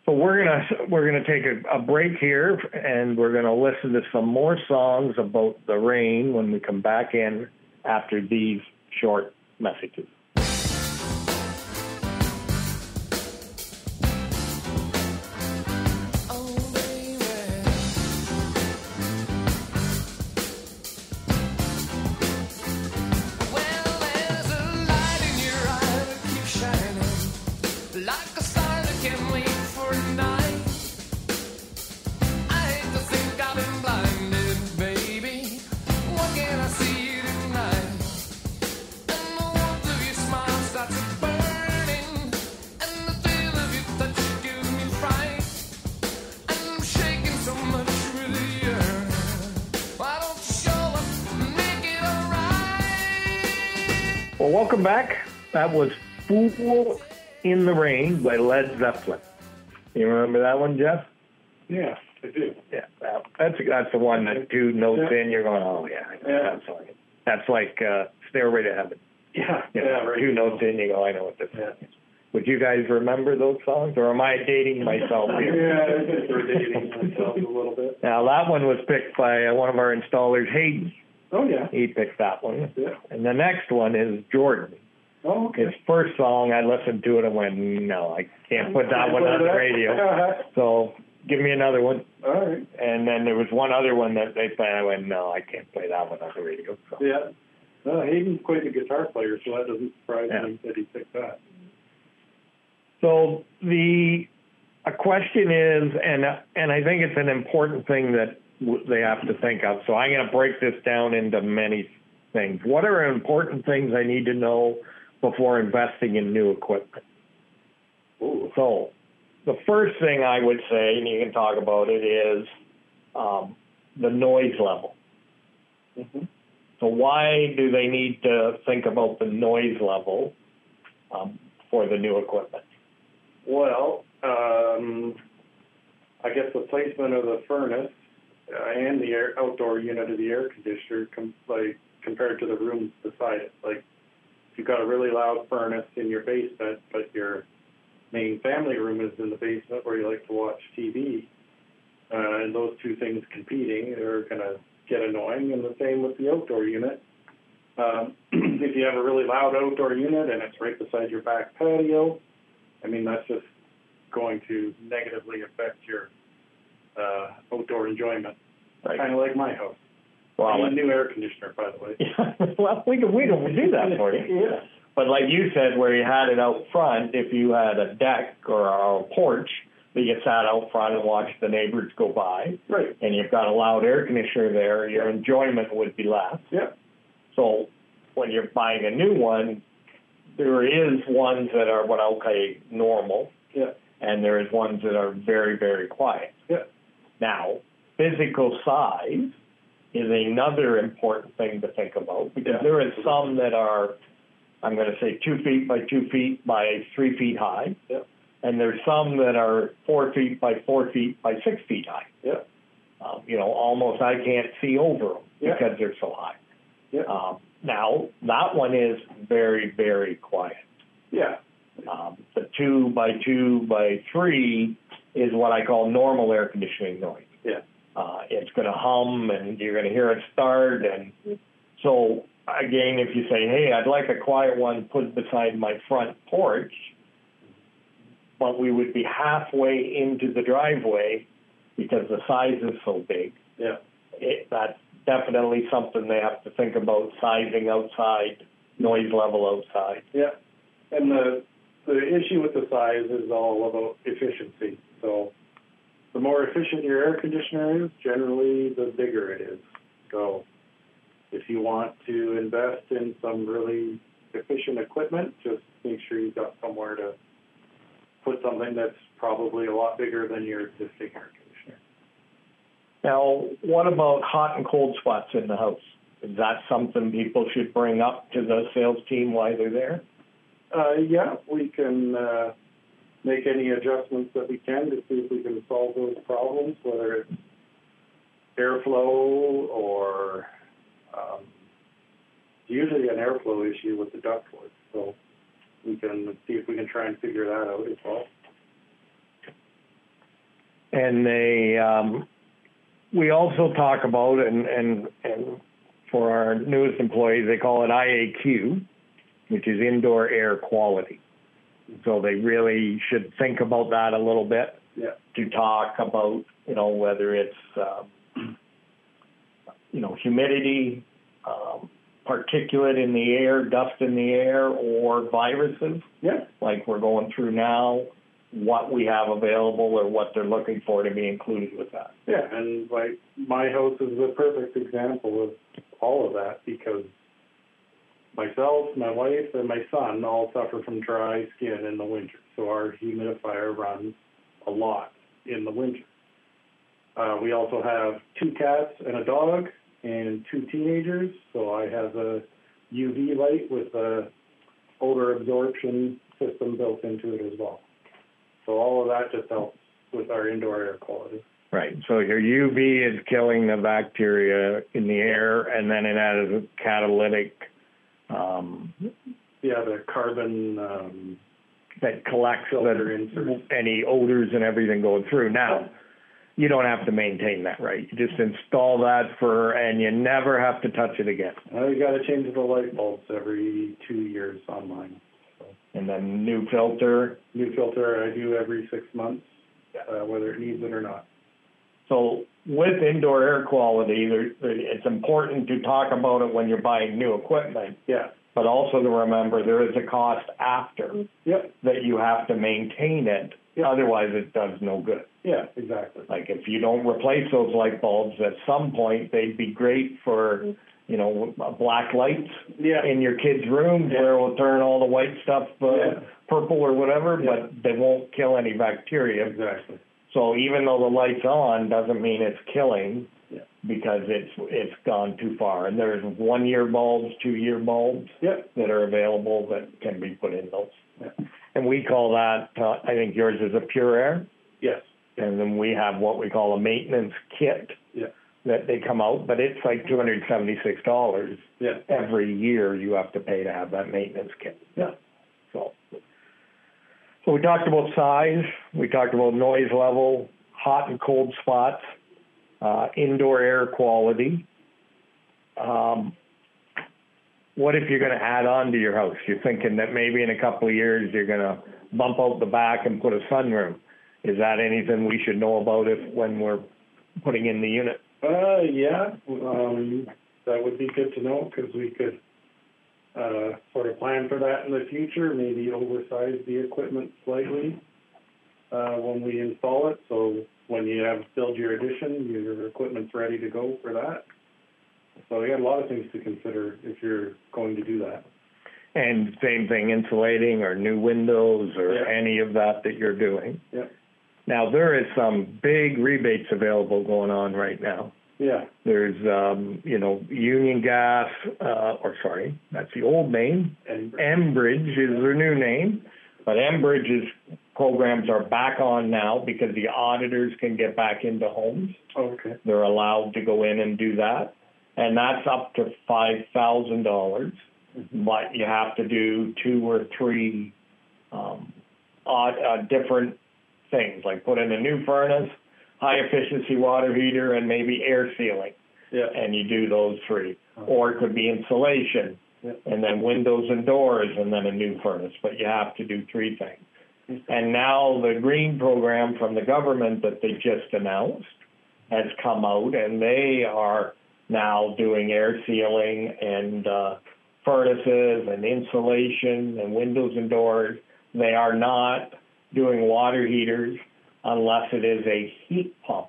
Speaker 1: So we're gonna we're gonna take a, a break here, and we're gonna listen to some more songs about the rain when we come back in after these short messages.
Speaker 3: That
Speaker 1: was Fool in the Rain by Led Zeppelin. You remember that one, Jeff?
Speaker 2: Yeah, I do.
Speaker 1: Yeah, that's that's the one that two notes in, you're going, oh yeah, I
Speaker 2: Yeah.
Speaker 1: that song. That's like uh, Stairway to Heaven.
Speaker 2: Yeah,
Speaker 1: You
Speaker 2: yeah,
Speaker 1: know,
Speaker 2: right.
Speaker 1: Two notes in, you go, I know what this
Speaker 2: Yeah.
Speaker 1: is. Would you guys remember those songs, or am I dating myself here? Yeah.
Speaker 2: I think we're dating myself a little bit.
Speaker 1: Now that one was picked by uh, one of our installers, Hayden.
Speaker 2: Oh, yeah,
Speaker 1: He picked that one,
Speaker 2: yeah.
Speaker 1: and the next one is Jordan.
Speaker 2: Oh,
Speaker 1: His first song, I listened to it and went, no, I can't put that one on the radio. So give me another one.
Speaker 2: All right,
Speaker 1: And then there was one other one that they played. I went, no, I can't play that one on the radio. So.
Speaker 2: yeah. No, Hayden's quite a guitar player, so that doesn't surprise
Speaker 1: Yeah.
Speaker 2: me that he picked that.
Speaker 1: So the a question is, and and I think it's an important thing that w- they have to think of. So I'm going to break this down into many things. What are important things I need to know before investing in new equipment?
Speaker 2: Ooh.
Speaker 1: So the first thing I would say, and you can talk about it, is um, the noise level.
Speaker 2: hmm
Speaker 1: So why do they need to think about the noise level um, for the new equipment?
Speaker 2: Well, um, I guess the placement of the furnace uh, and the air, outdoor unit of the air conditioner, com- like compared to the rooms beside it. Like, you've got a really loud furnace in your basement, but your main family room is in the basement where you like to watch TV, uh, and those two things competing are going to get annoying. And the same with the outdoor unit. Um, if you have a really loud outdoor unit and it's right beside your back patio, I mean, that's just going to negatively affect your uh, outdoor enjoyment. Kind of like my house.
Speaker 1: Well,
Speaker 2: and a new air conditioner, by the way.
Speaker 1: well, we can we can do that for you.
Speaker 2: yeah.
Speaker 1: But like you said, where you had it out front, if you had a deck or a porch that you sat out front and watched the neighbors go by,
Speaker 2: Right.
Speaker 1: and you've got a loud air conditioner there, your enjoyment would be less.
Speaker 2: Yeah.
Speaker 1: So when you're buying a new one, there is ones that are what I'll call normal,
Speaker 2: Yeah.
Speaker 1: and there is ones that are very very quiet.
Speaker 2: Yeah.
Speaker 1: Now, physical size is another important thing to think about because
Speaker 2: Yeah.
Speaker 1: there is some that are, I'm going to say, two feet by two feet by three feet high.
Speaker 2: Yeah.
Speaker 1: And there's some that are four feet by four feet by six feet high.
Speaker 2: Yeah.
Speaker 1: Um, you know, almost I can't see over them
Speaker 2: Yeah.
Speaker 1: because they're so high.
Speaker 2: Yeah.
Speaker 1: Um, now, that one is very, very quiet.
Speaker 2: Yeah.
Speaker 1: Um, the two by two by three is what I call normal air conditioning noise.
Speaker 2: Yeah.
Speaker 1: Uh, it's going to hum and you're going to hear it start. And so, again, if you say, hey, I'd like a quiet one put beside my front porch, but we would be halfway into the driveway because the size is so big,
Speaker 2: Yeah.
Speaker 1: it, that's definitely something they have to think about sizing outside, noise level outside.
Speaker 2: Yeah. And the the issue with the size is all about efficiency. So the more efficient your air conditioner is, generally the bigger it is. So if you want to invest in some really efficient equipment, just make sure you've got somewhere to put something that's probably a lot bigger than your existing air conditioner.
Speaker 1: Now, what about hot and cold spots in the house? Is that something people should bring up to the sales team while they're there?
Speaker 2: Uh, yeah, we can uh, make any adjustments that we can to see if we can solve those problems, whether it's airflow or um, usually an airflow issue with the ductwork. So we can see if we can try and figure that out as well.
Speaker 1: And they, um, we also talk about, and, and, and for our newest employees, they call it IAQ, which is indoor air quality. So they really should think about that a little bit.
Speaker 2: Yeah.
Speaker 1: to talk about, you know, whether it's, um, you know, humidity, um, particulate in the air, dust in the air, or viruses,
Speaker 2: Yeah.
Speaker 1: like we're going through now, what we have available or what they're looking for to be included with that.
Speaker 2: Yeah, and like my house is the perfect example of all of that because myself, my wife, and my son all suffer from dry skin in the winter. So our humidifier runs a lot in the winter. Uh, we also have two cats and a dog and two teenagers. So I have a UV light with a odor absorption system built into it as well. So all of that just helps with our indoor air quality.
Speaker 1: Right, so your UV is killing the bacteria in the air, and then it has a catalytic, um,
Speaker 2: Yeah, the carbon, um,
Speaker 1: that collects
Speaker 2: Filter inserts.
Speaker 1: any odors and everything going through. Now, you don't have to maintain that, right? You just install that for, and you never have to touch it again.
Speaker 2: uh, you gotta change the light bulbs every two years on mine.
Speaker 1: And then new filter,
Speaker 2: New filter I do every six months, uh, whether it needs it or not.
Speaker 1: So with indoor air quality, there, it's important to talk about it when you're buying new equipment,
Speaker 2: Yeah,
Speaker 1: but also to remember there is a cost after
Speaker 2: yep,
Speaker 1: that you have to maintain it.
Speaker 2: Yeah.
Speaker 1: Otherwise, it does no good.
Speaker 2: yeah, exactly.
Speaker 1: Like if you don't replace those light bulbs, at some point they'd be great for, you know, black lights
Speaker 2: Yeah,
Speaker 1: in your kids' rooms
Speaker 2: Yeah.
Speaker 1: where it will turn all the white stuff uh,
Speaker 2: Yeah.
Speaker 1: purple or whatever, but they won't kill any bacteria.
Speaker 2: exactly.
Speaker 1: So even though the light's on, doesn't mean it's killing
Speaker 2: Yeah.
Speaker 1: because it's it's gone too far. And there's one year bulbs, two year bulbs
Speaker 2: Yep,
Speaker 1: that are available that can be put in those.
Speaker 2: Yeah.
Speaker 1: And we call that, uh, I think yours is a pure air,
Speaker 2: yes,
Speaker 1: and then we have what we call a maintenance kit
Speaker 2: yeah,
Speaker 1: that they come out, but it's like two hundred seventy six dollars
Speaker 2: yeah,
Speaker 1: every year you have to pay to have that maintenance kit.
Speaker 2: yeah,
Speaker 1: So, so we talked about size, we talked about noise level, hot and cold spots, uh, indoor air quality. Um, what if you're gonna add on to your house? You're thinking that maybe in a couple of years you're gonna bump out the back and put a sunroom. Is that anything we should know about if, when we're putting in the unit?
Speaker 2: Uh, yeah, um, that would be good to know, cause we could, uh, sort of plan for that in the future, maybe oversize the equipment slightly, uh, when we install it, so when you have, build your addition, your equipment's ready to go for that. So you got a lot of things to consider if you're going to do that.
Speaker 1: And same thing, insulating or new windows or
Speaker 2: Yeah.
Speaker 1: any of that that you're doing.
Speaker 2: Yep.
Speaker 1: Now, there is some big rebates available going on right now.
Speaker 2: Yeah,
Speaker 1: There's, um, you know, Union Gas, uh, or sorry, that's the old name.
Speaker 2: and,
Speaker 1: Enbridge is their new name, but Enbridge's programs are back on now because the auditors can get back into homes.
Speaker 2: okay,
Speaker 1: They're allowed to go in and do that. And that's up to five thousand dollars. But you have to do two or three, um, odd, uh, different things, like put in a new furnace, high efficiency water heater, and maybe air sealing.
Speaker 2: yeah,
Speaker 1: And you do those three. Or it could be insulation,
Speaker 2: Yeah.
Speaker 1: and then windows and doors, and then a new furnace, but you have to do three things. And now the green program from the government that they just announced has come out, and they are now doing air sealing and uh, furnaces and insulation and windows and doors. They are not doing water heaters unless it is a heat pump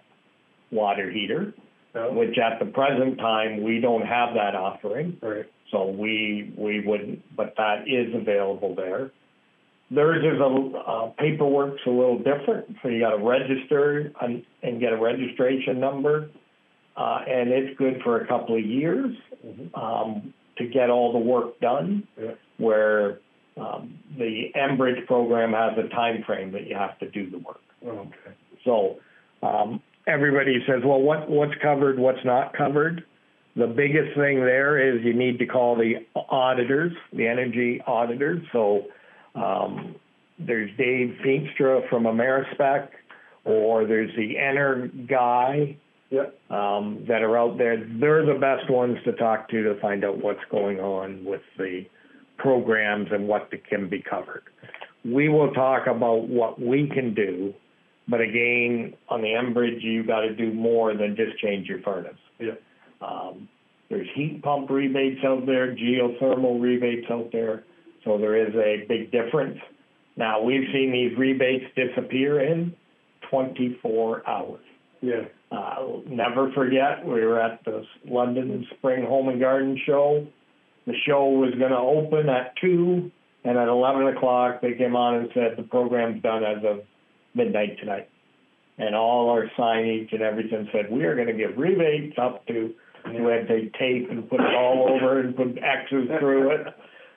Speaker 1: water heater,
Speaker 2: Oh,
Speaker 1: which at the present time we don't have that offering.
Speaker 2: right,
Speaker 1: So we, we wouldn't, but that is available there. Theirs is a, uh, paperwork's a little different, so you gotta register and, and get a registration number. Uh, and it's good for a couple of years, um, to get all the work done.
Speaker 2: Yeah.
Speaker 1: Where, um, the Enbridge program has a time frame that you have to do the work.
Speaker 2: Okay,
Speaker 1: So, um, everybody says, well, what, what's covered, what's not covered? The biggest thing there is you need to call the auditors, the energy auditors. So, um, there's Dave Feenstra from Amerispec, or there's the Enter guy, um, that are out there. They're the best ones to talk to to find out what's going on with the programs and what can be covered. We will talk about what we can do, but again, on the Enbridge, you got to do more than just change your furnace.
Speaker 2: yeah,
Speaker 1: Um, there's heat pump rebates out there, geothermal rebates out there, so there is a big difference. Now, we've seen these rebates disappear in 24 hours.
Speaker 2: yeah,
Speaker 1: Uh, never forget, we were at the London Spring Home and Garden Show. The show was gonna open at two, and at eleven o'clock, they came on and said, the program's done as of midnight tonight. And all our signage and everything said, we are gonna give rebates up to We had to take tape and put it all over and put X's through it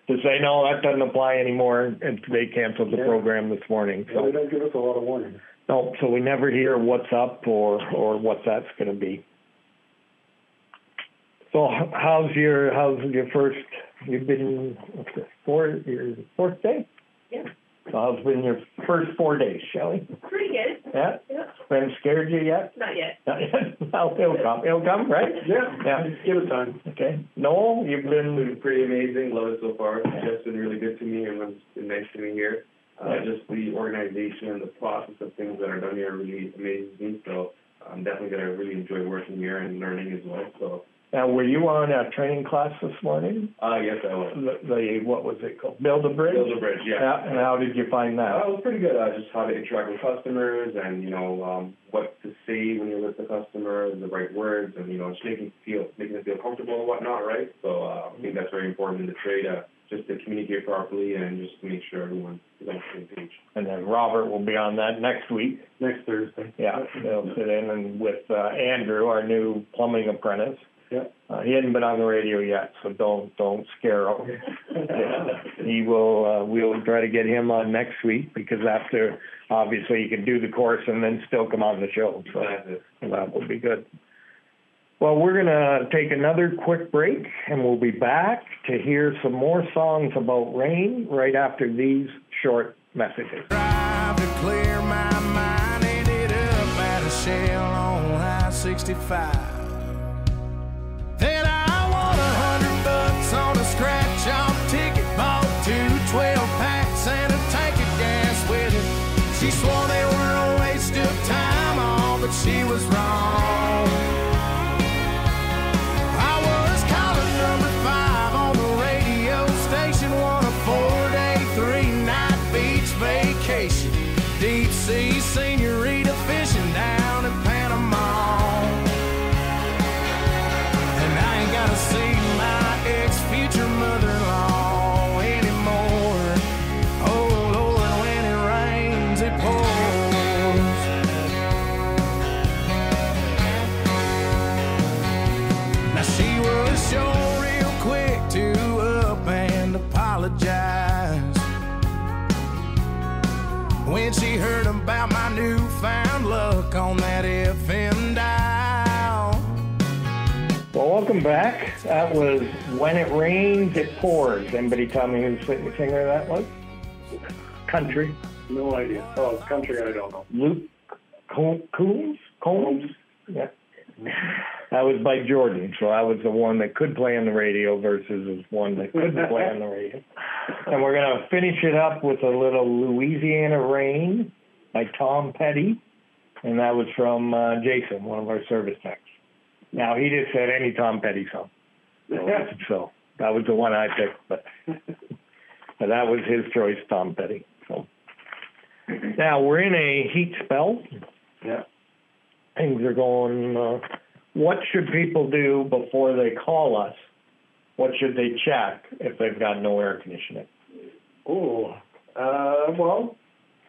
Speaker 1: to say, no, that doesn't apply anymore, and they canceled the
Speaker 2: Yeah.
Speaker 1: program this morning,
Speaker 2: So they
Speaker 1: so.
Speaker 2: don't give us a lot of warning.
Speaker 1: No, so we never hear what's up or, or what that's gonna be. So h- how's your, how's your first, you've been, what's it, four, your fourth day?
Speaker 4: Yeah.
Speaker 1: So how's been your first four days, Shelley?
Speaker 4: Pretty good.
Speaker 1: Yeah?
Speaker 4: Yeah.
Speaker 1: Been scared you yet?
Speaker 4: Not yet.
Speaker 1: Not yet? Well, it'll come, it'll come, right?
Speaker 2: Yeah,
Speaker 1: Yeah.
Speaker 2: just give it time.
Speaker 1: Okay. Noel, you've
Speaker 5: It's
Speaker 1: been,
Speaker 5: been pretty amazing. Love it so far. Jeff's been really good to me. and Everyone's been nice to me here. Uh,
Speaker 1: Yeah.
Speaker 5: just the organization and the process of things that are done here really amazes me. So I'm definitely gonna really enjoy working here and learning as well. So,
Speaker 1: now, were you on a training class this morning?
Speaker 5: uh, yes, I was.
Speaker 1: The, the, what was it called? Build a bridge?
Speaker 5: Build a bridge, yeah.
Speaker 1: Yeah, and how did you find
Speaker 5: Uh,
Speaker 1: that?
Speaker 5: it was pretty good. Uh, just how to interact with customers and, you know, um, what to say when you're with the customer, the right words, and, you know, just making feel, making them feel comfortable and whatnot, right? So, uh, I think that's very important in the trade, uh, just to communicate properly and just to make sure everyone is on the same page.
Speaker 1: And then Robert will be on that next week.
Speaker 2: Next Thursday.
Speaker 1: Yeah, they'll sit in and with, uh, Andrew, our new plumbing apprentice.
Speaker 2: Yeah.
Speaker 1: Uh, he hasn't been on the radio yet, so don't, don't scare him. Yeah, He will, uh, we'll try to get him on next week because after, obviously, he can do the course and then still come on the show, so.
Speaker 5: That's it.
Speaker 1: That will be good. Well, we're gonna take another quick break and we'll be back to hear some more songs about rain right after these short messages.
Speaker 3: drive to clear my mind. Ended up at a shell on I 65.
Speaker 1: Back. That was When It Rains, It Pours. Anybody tell me who the singer that was? Country.
Speaker 2: No idea. Oh, country, I don't know.
Speaker 1: Luke Co- Combs? Combs? Yeah. That was by Jordan, so I was the one that could play on the radio versus the one that couldn't play on the radio. And we're gonna finish it up with a little Louisiana Rain by Tom Petty, and that was from uh, Jason, one of our service techs. Now he just said any Tom Petty song, so, so that was the one I picked, but but that was his choice, Tom Petty. So now we're in a heat spell
Speaker 2: Yeah.
Speaker 1: things are going, uh, what should people do before they call us? What should they check if they've got no air conditioning?
Speaker 2: Oh, uh, well,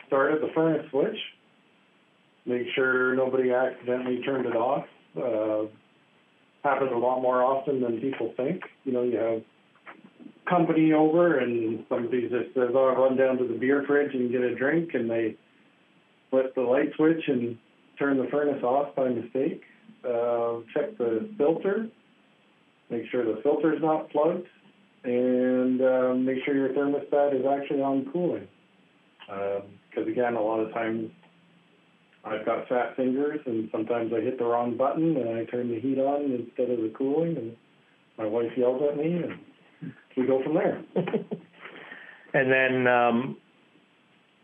Speaker 2: start at the furnace switch. Make sure nobody accidentally turned it off. Uh, happens a lot more often than people think. You know, you have company over and somebody just says, oh, run down to the beer fridge and get a drink and they flip the light switch and turn the furnace off by mistake. Uh, check the filter. Make sure the filter's not plugged and um, make sure your thermostat is actually on cooling. Because again, a lot of times I've got fat fingers, and sometimes I hit the wrong button and I turn the heat on instead of the cooling, and my wife yells at me, and we go from there.
Speaker 1: And then, um,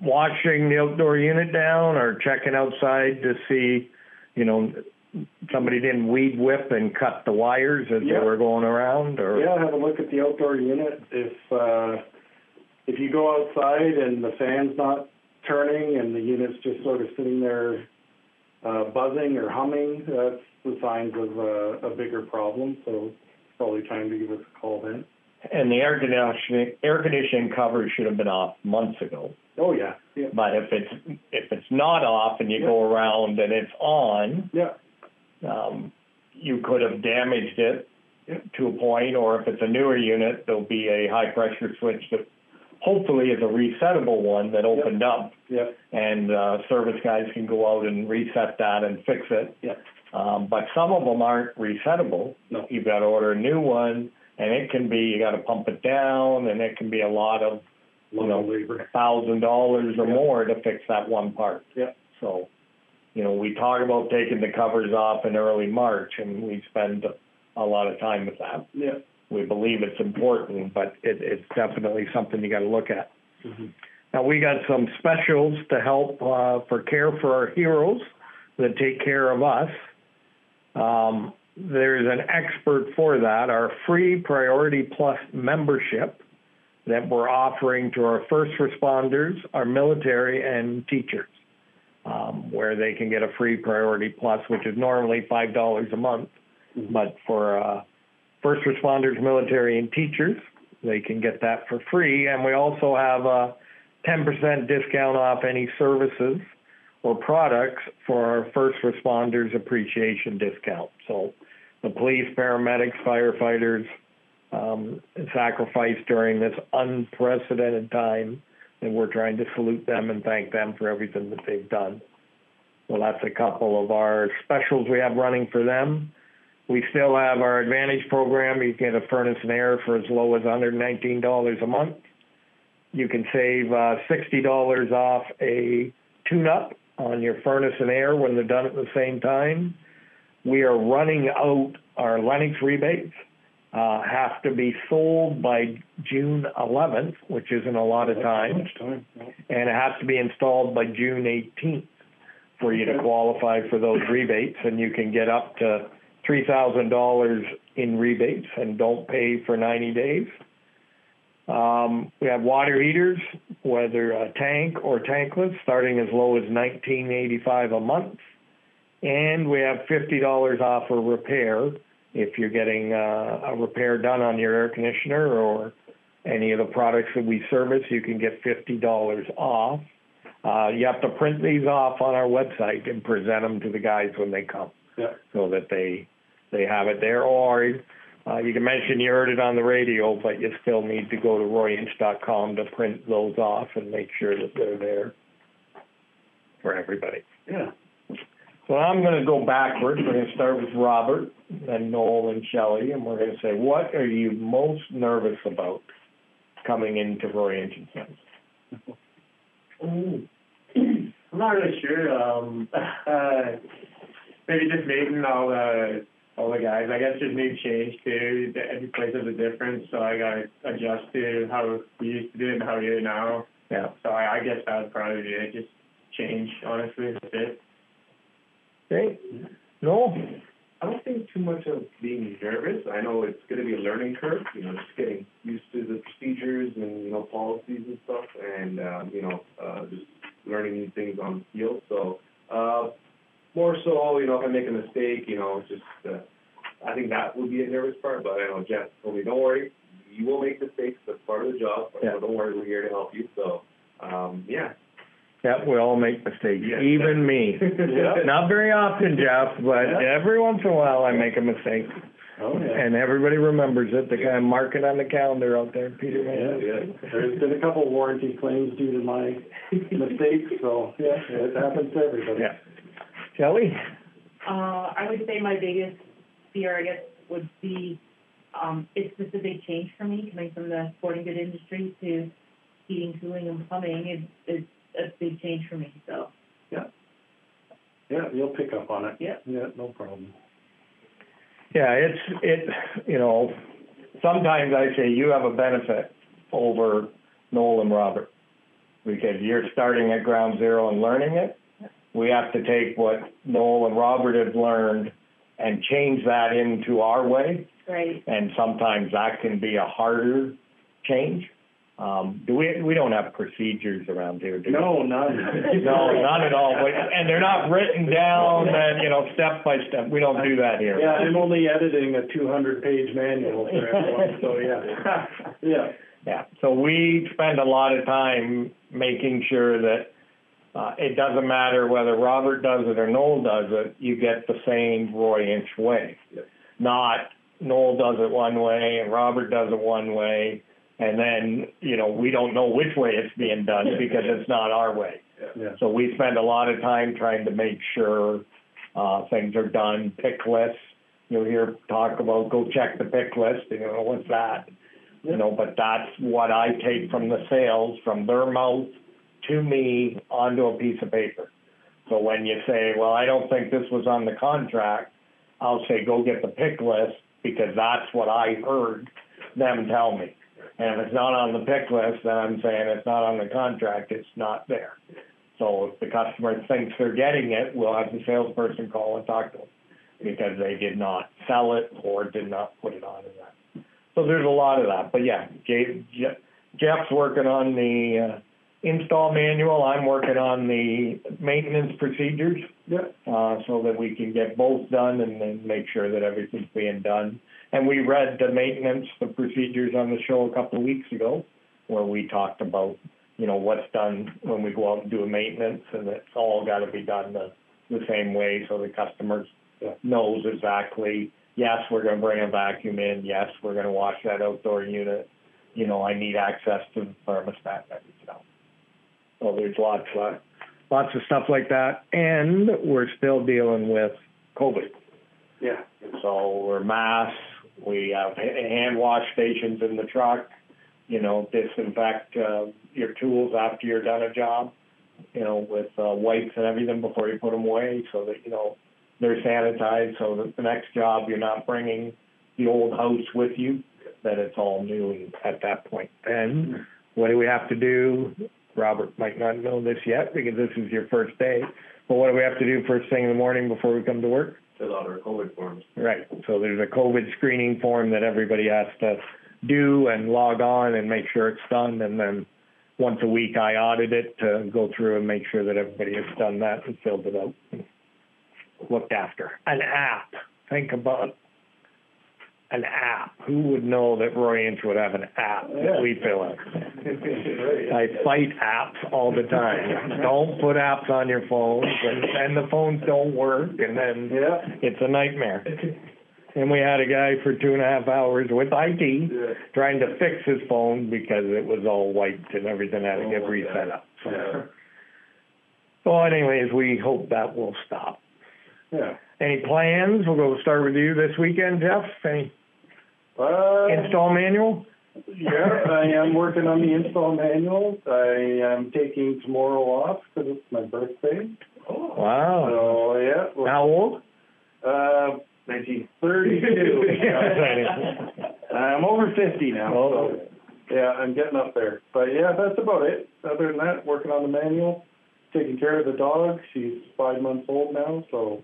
Speaker 1: washing the outdoor unit down or checking outside to see, you know, somebody didn't weed whip and cut the wires as
Speaker 2: Yeah.
Speaker 1: they were going around or?
Speaker 2: Yeah, have a look at the outdoor unit. If uh, if you go outside and the fan's not turning and the unit's just sort of sitting there uh, buzzing or humming, that's the signs of uh, a bigger problem. So it's probably time to give us a call then.
Speaker 1: And the air conditioning, air conditioning cover should have been off months ago.
Speaker 2: Oh yeah, yeah,
Speaker 1: But if it's, if it's not off and you go around and it's on,
Speaker 2: yeah.
Speaker 1: um, you could have damaged it to a point, or if it's a newer unit, there'll be a high pressure switch that hopefully is a resettable one that opened up.
Speaker 2: Yeah.
Speaker 1: And, uh, service guys can go out and reset that and fix it.
Speaker 2: Yeah.
Speaker 1: Um, but some of them aren't resettable.
Speaker 2: No.
Speaker 1: You've got to order a new one, and it can be, you got to pump it down, and it can be a lot of, you
Speaker 2: Lot
Speaker 1: know,
Speaker 2: of labor.
Speaker 1: thousand dollars or
Speaker 2: Yeah.
Speaker 1: more to fix that one part.
Speaker 2: Yeah.
Speaker 1: So, you know, we talk about taking the covers off in early March, and we spend a lot of time with that.
Speaker 2: Yeah.
Speaker 1: We believe it's important, but it, it's definitely something you got to look at.
Speaker 2: Mhm.
Speaker 1: Now, we got some specials to help uh, for care for our heroes that take care of us. Um, there's an expert for that, our free Priority Plus membership that we're offering to our first responders, our military, and teachers, um, where they can get a free Priority Plus, which is normally $5 a month. But for uh, first responders, military, and teachers, they can get that for free. And we also have a 10% discount off any services or products for our first responders appreciation discount. So the police, paramedics, firefighters um, sacrifice during this unprecedented time, and we're trying to salute them and thank them for everything that they've done. So that's a couple of our specials we have running for them. We still have our Advantage program. You can get a furnace and air for as low as $119 a month. You can save uh, $60 off a tune-up on your furnace and air when they're done at the same time. We are running out our Lennox rebates. Uh, have to be sold by June 11th, which isn't a lot of time
Speaker 2: time.
Speaker 1: and it has to be installed by June 18th for you to qualify for those rebates, and you can get up to $3,000 in rebates and don't pay for 90 days. Um, we have water heaters, whether a tank or tankless, starting as low as 1985 a month, and we have $50 off a repair if you're getting uh, a repair done on your air conditioner or any of the products that we service, you can get fifty dollars off. Uh, you have to print these off on our website and present them to the guys when they come,
Speaker 2: Yeah.
Speaker 1: so that they they have it there. Or uh, you can mention you heard it on the radio, but you still need to go to royinch.com to print those off and make sure that they're there for everybody.
Speaker 2: Yeah.
Speaker 1: So I'm going to go backwards. We're going to start with Robert, then Noel and Shelley, and we're going to say, what are you most nervous about coming into Roy Inch and Sons?
Speaker 6: Mm. I'm not really sure. Um, uh, maybe just meeting all the all the guys. I guess just new change too. The- Every place has a difference, so I got to adjust to how we used to do it and how we do it now.
Speaker 1: Yeah.
Speaker 6: So I, I guess that would probably be it. Just change, honestly. That's it.
Speaker 1: Okay. Noel?
Speaker 5: I don't think too much of being nervous. I know it's going to be a learning curve, you know, just getting used to the procedures and, you know, policies and stuff, and, um, you know, uh, just learning new things on the field. So, uh, more so, you know, if I make a mistake, you know, just, uh, I think that would be a nervous part, but I know Jeff told me, don't worry, you will make mistakes. That's part of the job.
Speaker 1: Yeah.
Speaker 5: So don't worry, we're here to help you. So, um, yeah.
Speaker 1: Yeah, we all make mistakes,
Speaker 5: Yeah.
Speaker 1: even me.
Speaker 2: Yeah.
Speaker 1: Not very often, Jeff, but
Speaker 2: Yeah.
Speaker 1: every once in a while I make a mistake.
Speaker 2: Oh, yeah.
Speaker 1: And everybody remembers it. They kind of mark it on the calendar out there, Peter.
Speaker 2: Yeah, yeah. There's been a couple warranty claims due to my mistakes, so, yeah, it happens to everybody.
Speaker 1: Yeah. Shelley?
Speaker 4: Uh, I would say my biggest fear, I guess, would be, um, it's just a big change for me, coming from the sporting good industry to heating, cooling, and plumbing. Is it's a big change for me, so.
Speaker 2: Yeah, yeah, you'll pick up on it.
Speaker 4: Yeah.
Speaker 2: Yeah, no problem.
Speaker 1: Yeah, it's, it, you know, sometimes I say you have a benefit over Noel and Robert. Because you're starting at ground zero and learning it. We have to take what Noel and Robert have learned and change that into our way.
Speaker 4: Right.
Speaker 1: And sometimes that can be a harder change. Um, do we, we don't have procedures around here, do we?
Speaker 2: No, none.
Speaker 1: No, not at all. But- And they're not written down and, you know, step by step. We don't do that here.
Speaker 2: Yeah, I'm only editing a two hundred page manual for everyone, so yeah. Yeah.
Speaker 1: Yeah, so we spend a lot of time making sure that uh, it doesn't matter whether Robert does it or Noel does it, you get the same Roy Inch way. Not Noel does it one way and Robert does it one way, and then, you know, we don't know which way it's being done because it's not our way.
Speaker 2: Yeah.
Speaker 1: So we spend a lot of time trying to make sure, uh, things are done, pick lists. You'll hear talk about, go check the pick list, you know, what's that? You know, but that's what I take from the sales, from their mouth to me onto a piece of paper. So when you say, well, I don't think this was on the contract, I'll say, go get the pick list because that's what I heard them tell me. And if it's not on the pick list, then I'm saying it's not on the contract, it's not there. So if the customer thinks they're getting it, we'll have the salesperson call and talk to them because they did not sell it or did not put it on as that. So there's a lot of that, but yeah, Jeff's working on the, uh, install manual, I'm working on the maintenance procedures
Speaker 2: Yeah.
Speaker 1: uh, so that we can get both done and then make sure that everything's being done. And we read the maintenance, the procedures on the show a couple of weeks ago, where we talked about, you know, what's done when we go out and do a maintenance, and it's all got to be done the, the same way, so the customer
Speaker 2: Yeah.
Speaker 1: knows exactly, yes, we're gonna bring a vacuum in, yes, we're gonna wash that outdoor unit, you know, I need access to the thermostat, and everything else. So there's lots of, lots of stuff like that, and we're still dealing with COVID.
Speaker 2: Yeah.
Speaker 1: So we're masks, we have hand wash stations in the truck, you know, disinfect, uh, your tools after you're done a job, you know, with, uh, wipes and everything before you put them away, so that, you know, they're sanitized, so that the next job, you're not bringing the old house with you, that it's all new at that point. And what do we have to do? Robert might not know this yet, because this is your first day, but what do we have to do first thing in the morning before we come to work?
Speaker 5: Fill out our COVID forms.
Speaker 1: Right, so there's a COVID screening form that everybody has to do and log on and make sure it's done, and then once a week I audit it to go through and make sure that everybody has done that and filled it out. and Looked after. An app, think about an app. Who would know that Roy Inch would have an app that we fill out? I fight apps all the time. Don't put apps on your phones, and, and the phones don't work, and then
Speaker 2: Yeah.
Speaker 1: it's a nightmare. And we had a guy for two and a half hours with IT
Speaker 2: Yeah.
Speaker 1: trying to fix his phone because it was all wiped and everything had to get oh, reset up. So,
Speaker 2: Yeah.
Speaker 1: so anyways, we hope that will stop.
Speaker 2: Yeah.
Speaker 1: Any plans? We'll go start with you this weekend, Jeff. Any
Speaker 2: Uh,
Speaker 1: install manual?
Speaker 2: yeah, I am working on the install manual. I am taking tomorrow off because it's my birthday.
Speaker 1: Oh, wow.
Speaker 2: So, yeah. well,
Speaker 1: How old?
Speaker 2: Uh, 1932. I'm over fifty now,
Speaker 1: Oh.
Speaker 2: so, yeah, I'm getting up there. But yeah, that's about it. Other than that, working on the manual, taking care of the dog. She's five months old now, so,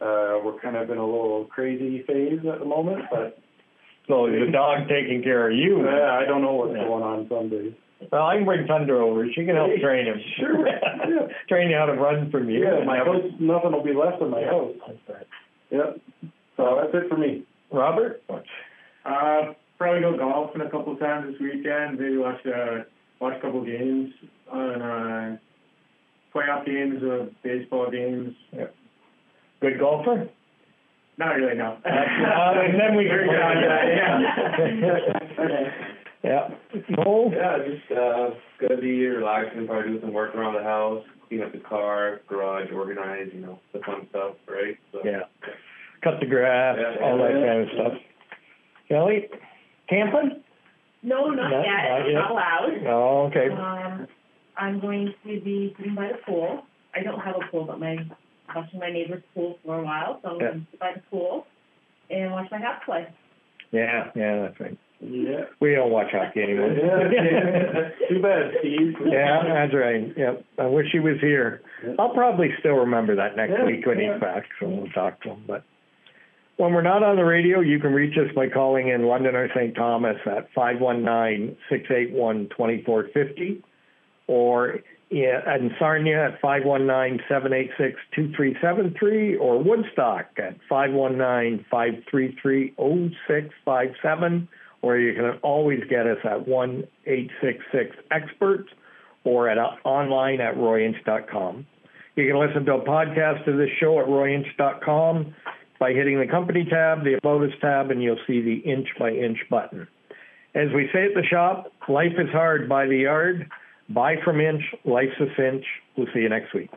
Speaker 2: uh, we're kind of in a little crazy phase at the moment, but,
Speaker 1: So the dog taking care of you?
Speaker 2: yeah, I don't know what's going on some days.
Speaker 1: Well, I can bring Thunder over. She can help train him.
Speaker 2: Sure, yeah.
Speaker 1: Train you how to run from you.
Speaker 2: Yeah, my house, nothing will be left in my house.
Speaker 1: That's right.
Speaker 2: Yep. So that's it for me.
Speaker 1: Robert?
Speaker 6: Uh, probably go golfing a couple of times this weekend. Maybe watch uh, watch a couple games on uh, playoff games of baseball games.
Speaker 1: Good golfer?
Speaker 6: Not really, no.
Speaker 1: Uh, and then we can put on
Speaker 6: yeah.
Speaker 1: Yeah. Noel?
Speaker 5: Yeah, just uh, gonna be relaxing, probably do some work around the house, clean up the car, garage, organize, you know, the fun stuff, right? So,
Speaker 1: Yeah. Cut the grass,
Speaker 5: Yeah.
Speaker 1: all that kind of stuff. Kelly? Camping?
Speaker 4: No, not
Speaker 1: Not-
Speaker 4: yet,
Speaker 1: not yet.
Speaker 4: not allowed.
Speaker 1: Oh, okay.
Speaker 4: Um, I'm going to be sitting by the pool. I don't have a pool, but my, watching my neighbor's pool for a while, so I'm
Speaker 1: Yeah.
Speaker 4: going to sit by the pool and watch my house play.
Speaker 1: Yeah, yeah, that's right.
Speaker 2: Yeah.
Speaker 1: We don't watch hockey anymore.
Speaker 2: yeah, Too bad, Steve.
Speaker 1: Yeah, that's right. Yep. I wish he was here. I'll probably still remember that next
Speaker 2: Yeah,
Speaker 1: week when
Speaker 2: yeah.
Speaker 1: he's back, so we'll talk to him. But when we're not on the radio, you can reach us by calling in London or St. Thomas at five one nine six eight one twenty four fifty, or yeah, in Sarnia at five one nine seven eight six two three seven three, or Woodstock at five one nine five three three zero six five seven, or you can always get us at one eight six six experts or at uh, online at royinch.com. You can listen to a podcast of this show at royinch.com by hitting the company tab, the About Us tab, and you'll see the inch by inch button. As we say at the shop, life is hard by the yard. Buy from Inch, life's a cinch. We'll see you next week.